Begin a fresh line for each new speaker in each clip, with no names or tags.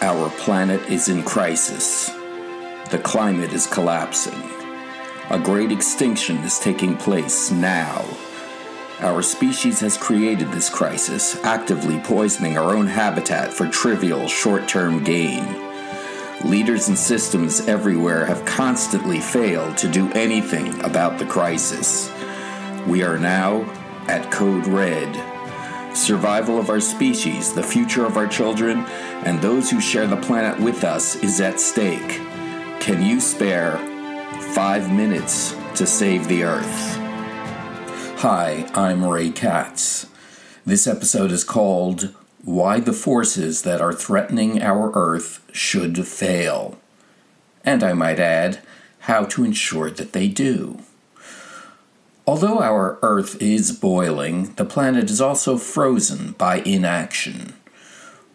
Our planet is in crisis. The climate is collapsing. A great extinction is taking place now. Our species has created this crisis, actively poisoning our own habitat for trivial short term gain. Leaders and systems everywhere have constantly failed to do anything about the crisis. We are now at Code Red. Survival of our species, the future of our children, and those who share the planet with us is at stake. Can you spare five minutes to save the Earth? Hi, I'm Ray Katz. This episode is called Why the Forces That Are Threatening Our Earth Should Fail. And I might add, how to ensure that they do. Although our Earth is boiling, the planet is also frozen by inaction.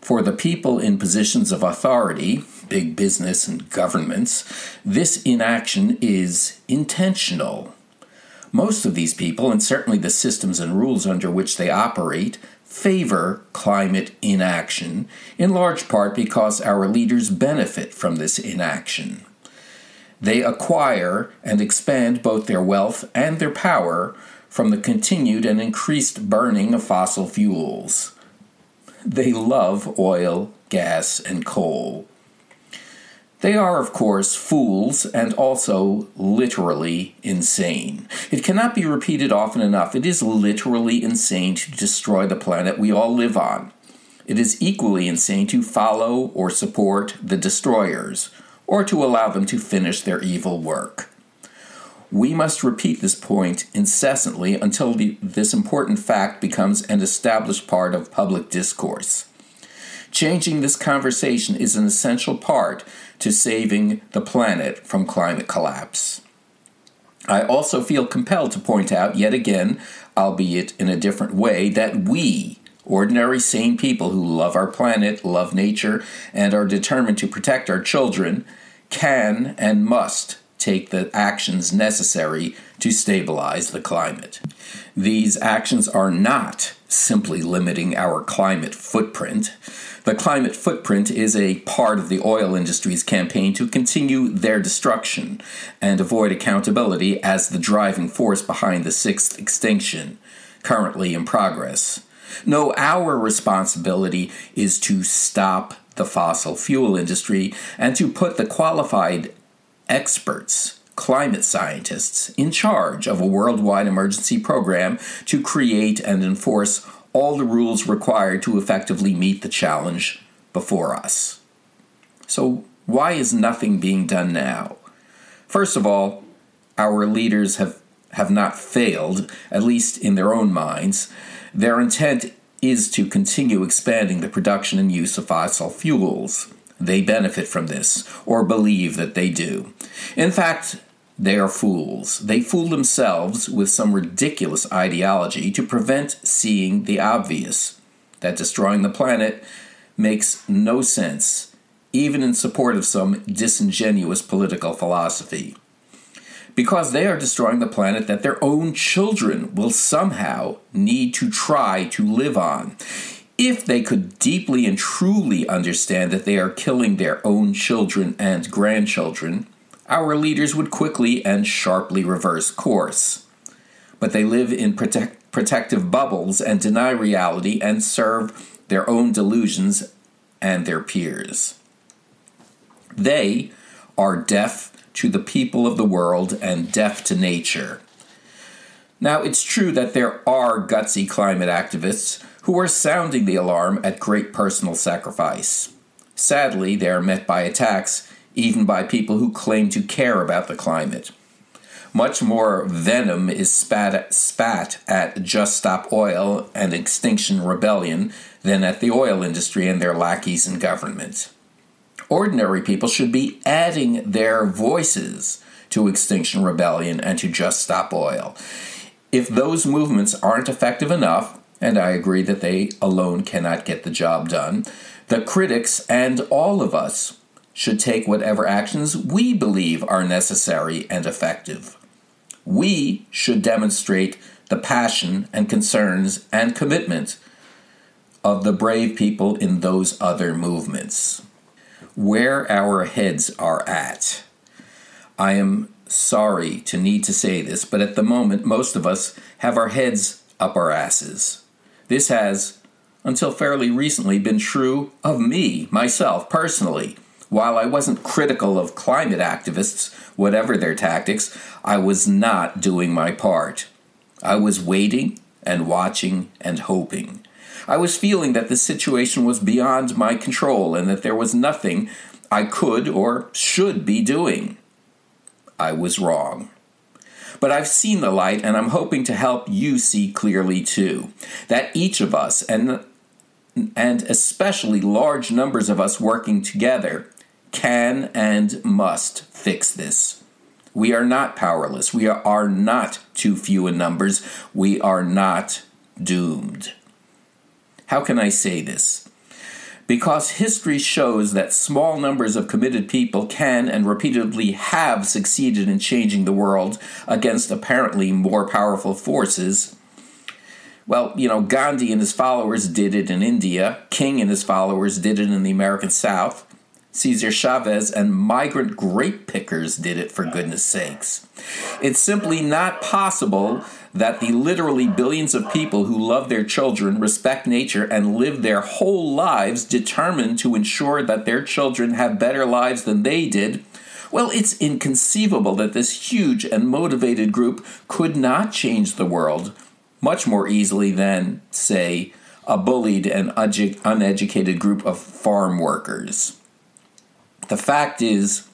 For the people in positions of authority, big business and governments, this inaction is intentional. Most of these people, and certainly the systems and rules under which they operate, favor climate inaction, in large part because our leaders benefit from this inaction. They acquire and expand both their wealth and their power from the continued and increased burning of fossil fuels. They love oil, gas, and coal. They are, of course, fools and also literally insane. It cannot be repeated often enough. It is literally insane to destroy the planet we all live on. It is equally insane to follow or support the destroyers or to allow them to finish their evil work. We must repeat this point incessantly until the, this important fact becomes an established part of public discourse. Changing this conversation is an essential part to saving the planet from climate collapse. I also feel compelled to point out yet again, albeit in a different way, that we Ordinary, sane people who love our planet, love nature, and are determined to protect our children can and must take the actions necessary to stabilize the climate. These actions are not simply limiting our climate footprint. The climate footprint is a part of the oil industry's campaign to continue their destruction and avoid accountability as the driving force behind the sixth extinction currently in progress. No, our responsibility is to stop the fossil fuel industry and to put the qualified experts, climate scientists, in charge of a worldwide emergency program to create and enforce all the rules required to effectively meet the challenge before us. So, why is nothing being done now? First of all, our leaders have, have not failed, at least in their own minds. Their intent is to continue expanding the production and use of fossil fuels. They benefit from this, or believe that they do. In fact, they are fools. They fool themselves with some ridiculous ideology to prevent seeing the obvious that destroying the planet makes no sense, even in support of some disingenuous political philosophy because they are destroying the planet that their own children will somehow need to try to live on. If they could deeply and truly understand that they are killing their own children and grandchildren, our leaders would quickly and sharply reverse course. But they live in protect- protective bubbles and deny reality and serve their own delusions and their peers. They are deaf to the people of the world and deaf to nature. Now, it's true that there are gutsy climate activists who are sounding the alarm at great personal sacrifice. Sadly, they are met by attacks even by people who claim to care about the climate. Much more venom is spat at, spat at Just Stop Oil and Extinction Rebellion than at the oil industry and their lackeys in government ordinary people should be adding their voices to Extinction Rebellion and to Just Stop Oil. If those movements aren't effective enough, and I agree that they alone cannot get the job done, the critics and all of us should take whatever actions we believe are necessary and effective. We should demonstrate the passion and concerns and commitment of the brave people in those other movements. Where our heads are at. I am sorry to need to say this, but at the moment, most of us have our heads up our asses. This has, until fairly recently, been true of me, myself, personally. While I wasn't critical of climate activists, whatever their tactics, I was not doing my part. I was waiting and watching and hoping. I was feeling that the situation was beyond my control and that there was nothing I could or should be doing. I was wrong. But I've seen the light, and I'm hoping to help you see clearly too that each of us, and, and especially large numbers of us working together, can and must fix this. We are not powerless. We are not too few in numbers. We are not doomed. How can I say this? Because history shows that small numbers of committed people can and repeatedly have succeeded in changing the world against apparently more powerful forces. Well, you know, Gandhi and his followers did it in India, King and his followers did it in the American South. Cesar Chavez and migrant grape pickers did it, for goodness sakes. It's simply not possible that the literally billions of people who love their children, respect nature, and live their whole lives determined to ensure that their children have better lives than they did. Well, it's inconceivable that this huge and motivated group could not change the world much more easily than, say, a bullied and uneducated group of farm workers. The fact is,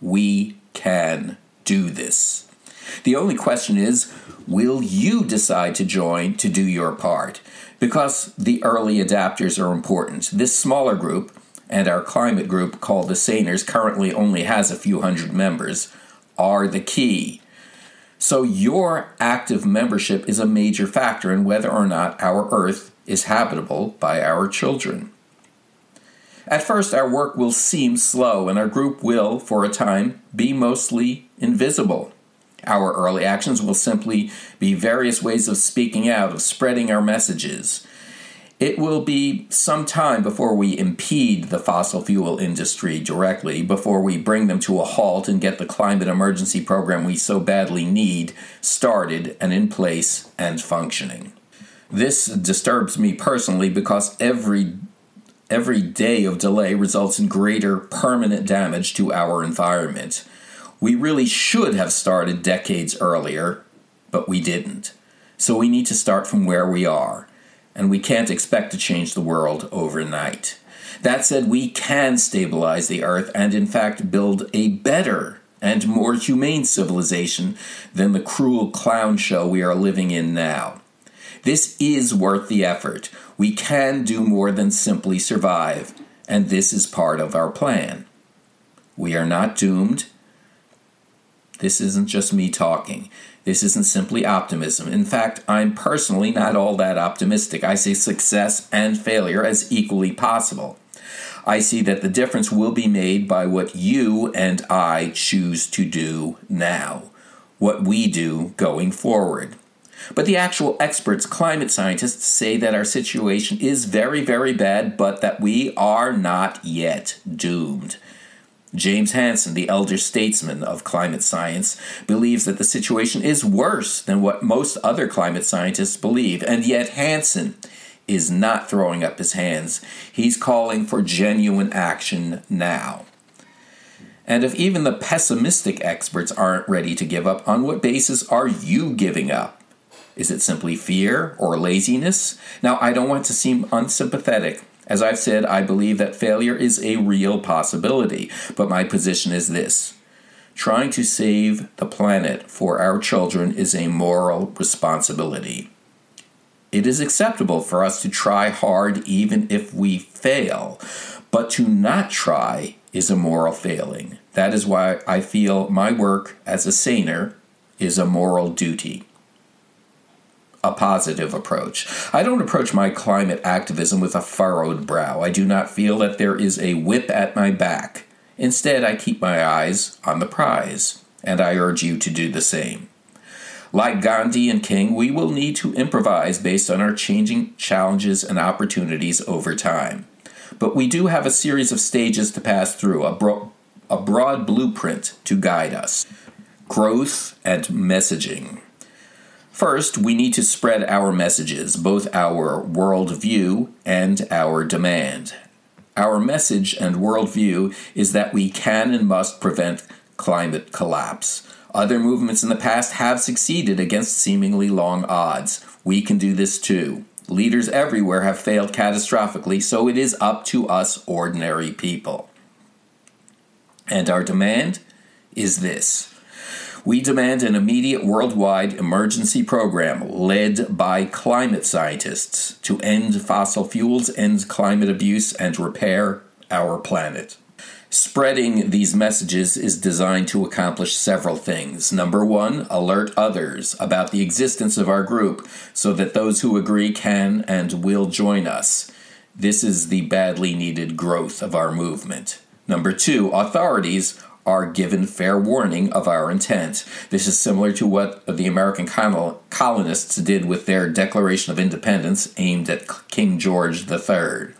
we can do this. The only question is will you decide to join to do your part? Because the early adapters are important. This smaller group, and our climate group called the Saners currently only has a few hundred members, are the key. So your active membership is a major factor in whether or not our Earth is habitable by our children. At first, our work will seem slow, and our group will, for a time, be mostly invisible. Our early actions will simply be various ways of speaking out, of spreading our messages. It will be some time before we impede the fossil fuel industry directly, before we bring them to a halt and get the climate emergency program we so badly need started and in place and functioning. This disturbs me personally because every every day of delay results in greater permanent damage to our environment. We really should have started decades earlier, but we didn't. So we need to start from where we are, and we can't expect to change the world overnight. That said, we can stabilize the Earth and, in fact, build a better and more humane civilization than the cruel clown show we are living in now. This is worth the effort. We can do more than simply survive, and this is part of our plan. We are not doomed. This isn't just me talking. This isn't simply optimism. In fact, I'm personally not all that optimistic. I see success and failure as equally possible. I see that the difference will be made by what you and I choose to do now, what we do going forward. But the actual experts, climate scientists, say that our situation is very, very bad, but that we are not yet doomed. James Hansen, the elder statesman of climate science, believes that the situation is worse than what most other climate scientists believe, and yet Hansen is not throwing up his hands. He's calling for genuine action now. And if even the pessimistic experts aren't ready to give up, on what basis are you giving up? Is it simply fear or laziness? Now, I don't want to seem unsympathetic. As I've said, I believe that failure is a real possibility, but my position is this trying to save the planet for our children is a moral responsibility. It is acceptable for us to try hard even if we fail, but to not try is a moral failing. That is why I feel my work as a saner is a moral duty a positive approach. I don't approach my climate activism with a furrowed brow. I do not feel that there is a whip at my back. Instead, I keep my eyes on the prize, and I urge you to do the same. Like Gandhi and King, we will need to improvise based on our changing challenges and opportunities over time. but we do have a series of stages to pass through, a, bro- a broad blueprint to guide us. Growth and messaging. First, we need to spread our messages, both our worldview and our demand. Our message and worldview is that we can and must prevent climate collapse. Other movements in the past have succeeded against seemingly long odds. We can do this too. Leaders everywhere have failed catastrophically, so it is up to us ordinary people. And our demand is this we demand an immediate worldwide emergency program led by climate scientists to end fossil fuels, end climate abuse, and repair our planet. Spreading these messages is designed to accomplish several things. Number one, alert others about the existence of our group so that those who agree can and will join us. This is the badly needed growth of our movement. Number two, authorities are given fair warning of our intent. This is similar to what the American colonists did with their Declaration of Independence aimed at King George III.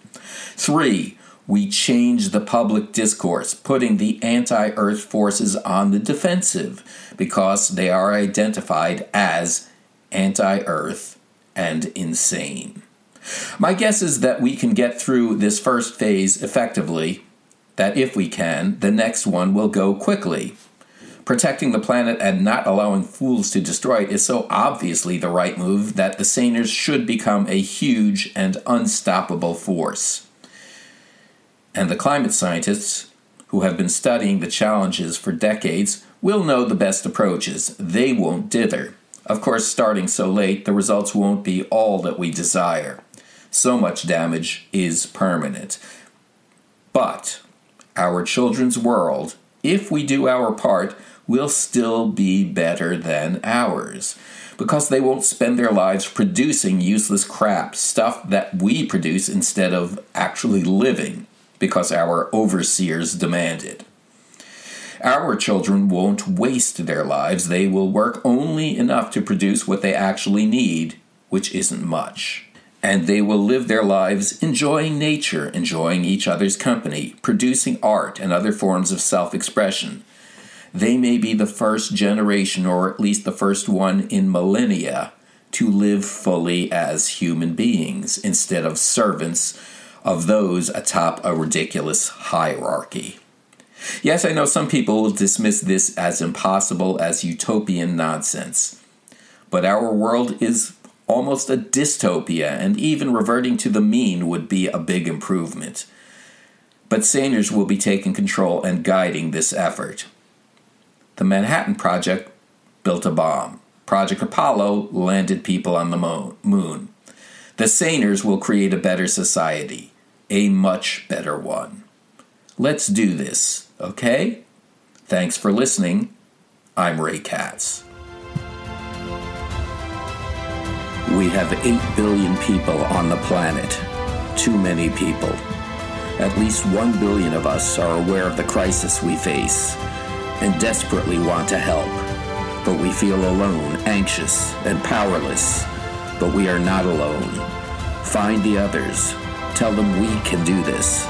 Three, we change the public discourse, putting the anti Earth forces on the defensive because they are identified as anti Earth and insane. My guess is that we can get through this first phase effectively that if we can, the next one will go quickly. Protecting the planet and not allowing fools to destroy it is so obviously the right move that the saners should become a huge and unstoppable force. And the climate scientists, who have been studying the challenges for decades, will know the best approaches. They won't dither. Of course, starting so late, the results won't be all that we desire. So much damage is permanent. But our children's world, if we do our part, will still be better than ours. Because they won't spend their lives producing useless crap, stuff that we produce instead of actually living, because our overseers demand it. Our children won't waste their lives, they will work only enough to produce what they actually need, which isn't much and they will live their lives enjoying nature, enjoying each other's company, producing art and other forms of self expression. They may be the first generation, or at least the first one in millennia, to live fully as human beings instead of servants of those atop a ridiculous hierarchy. Yes, I know some people will dismiss this as impossible, as utopian nonsense. But our world is almost a dystopia, and even reverting to the mean would be a big improvement. But saners will be taking control and guiding this effort. The Manhattan Project built a bomb. Project Apollo landed people on the moon. The saners will create a better society, a much better one. Let's do this, okay? Thanks for listening. I'm Ray Katz. We have 8 billion people on the planet. Too many people. At least 1 billion of us are aware of the crisis we face and desperately want to help. But we feel alone, anxious, and powerless. But we are not alone. Find the others. Tell them we can do this.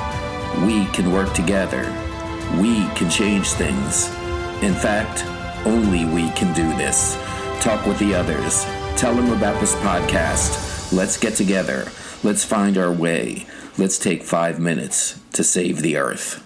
We can work together. We can change things. In fact, only we can do this. Talk with the others Tell them about this podcast. Let's get together. Let's find our way. Let's take five minutes to save the earth.